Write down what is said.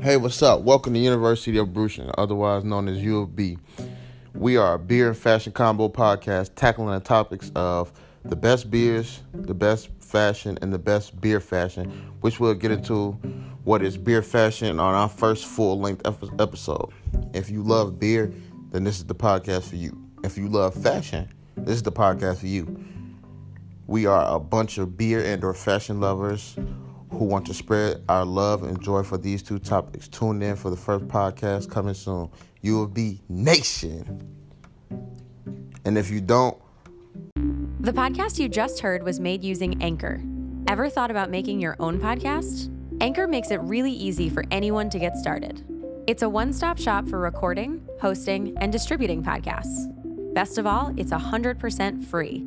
Hey, what's up? Welcome to University of Brucian, otherwise known as U of B. We are a beer and fashion combo podcast tackling the topics of the best beers, the best fashion, and the best beer fashion, which we'll get into what is beer fashion on our first full length episode. If you love beer, then this is the podcast for you. If you love fashion, this is the podcast for you. We are a bunch of beer and or fashion lovers who want to spread our love and joy for these two topics. Tune in for the first podcast coming soon. U of B Nation. And if you don't, the podcast you just heard was made using Anchor. Ever thought about making your own podcast? Anchor makes it really easy for anyone to get started. It's a one stop shop for recording, hosting, and distributing podcasts. Best of all, it's 100% free.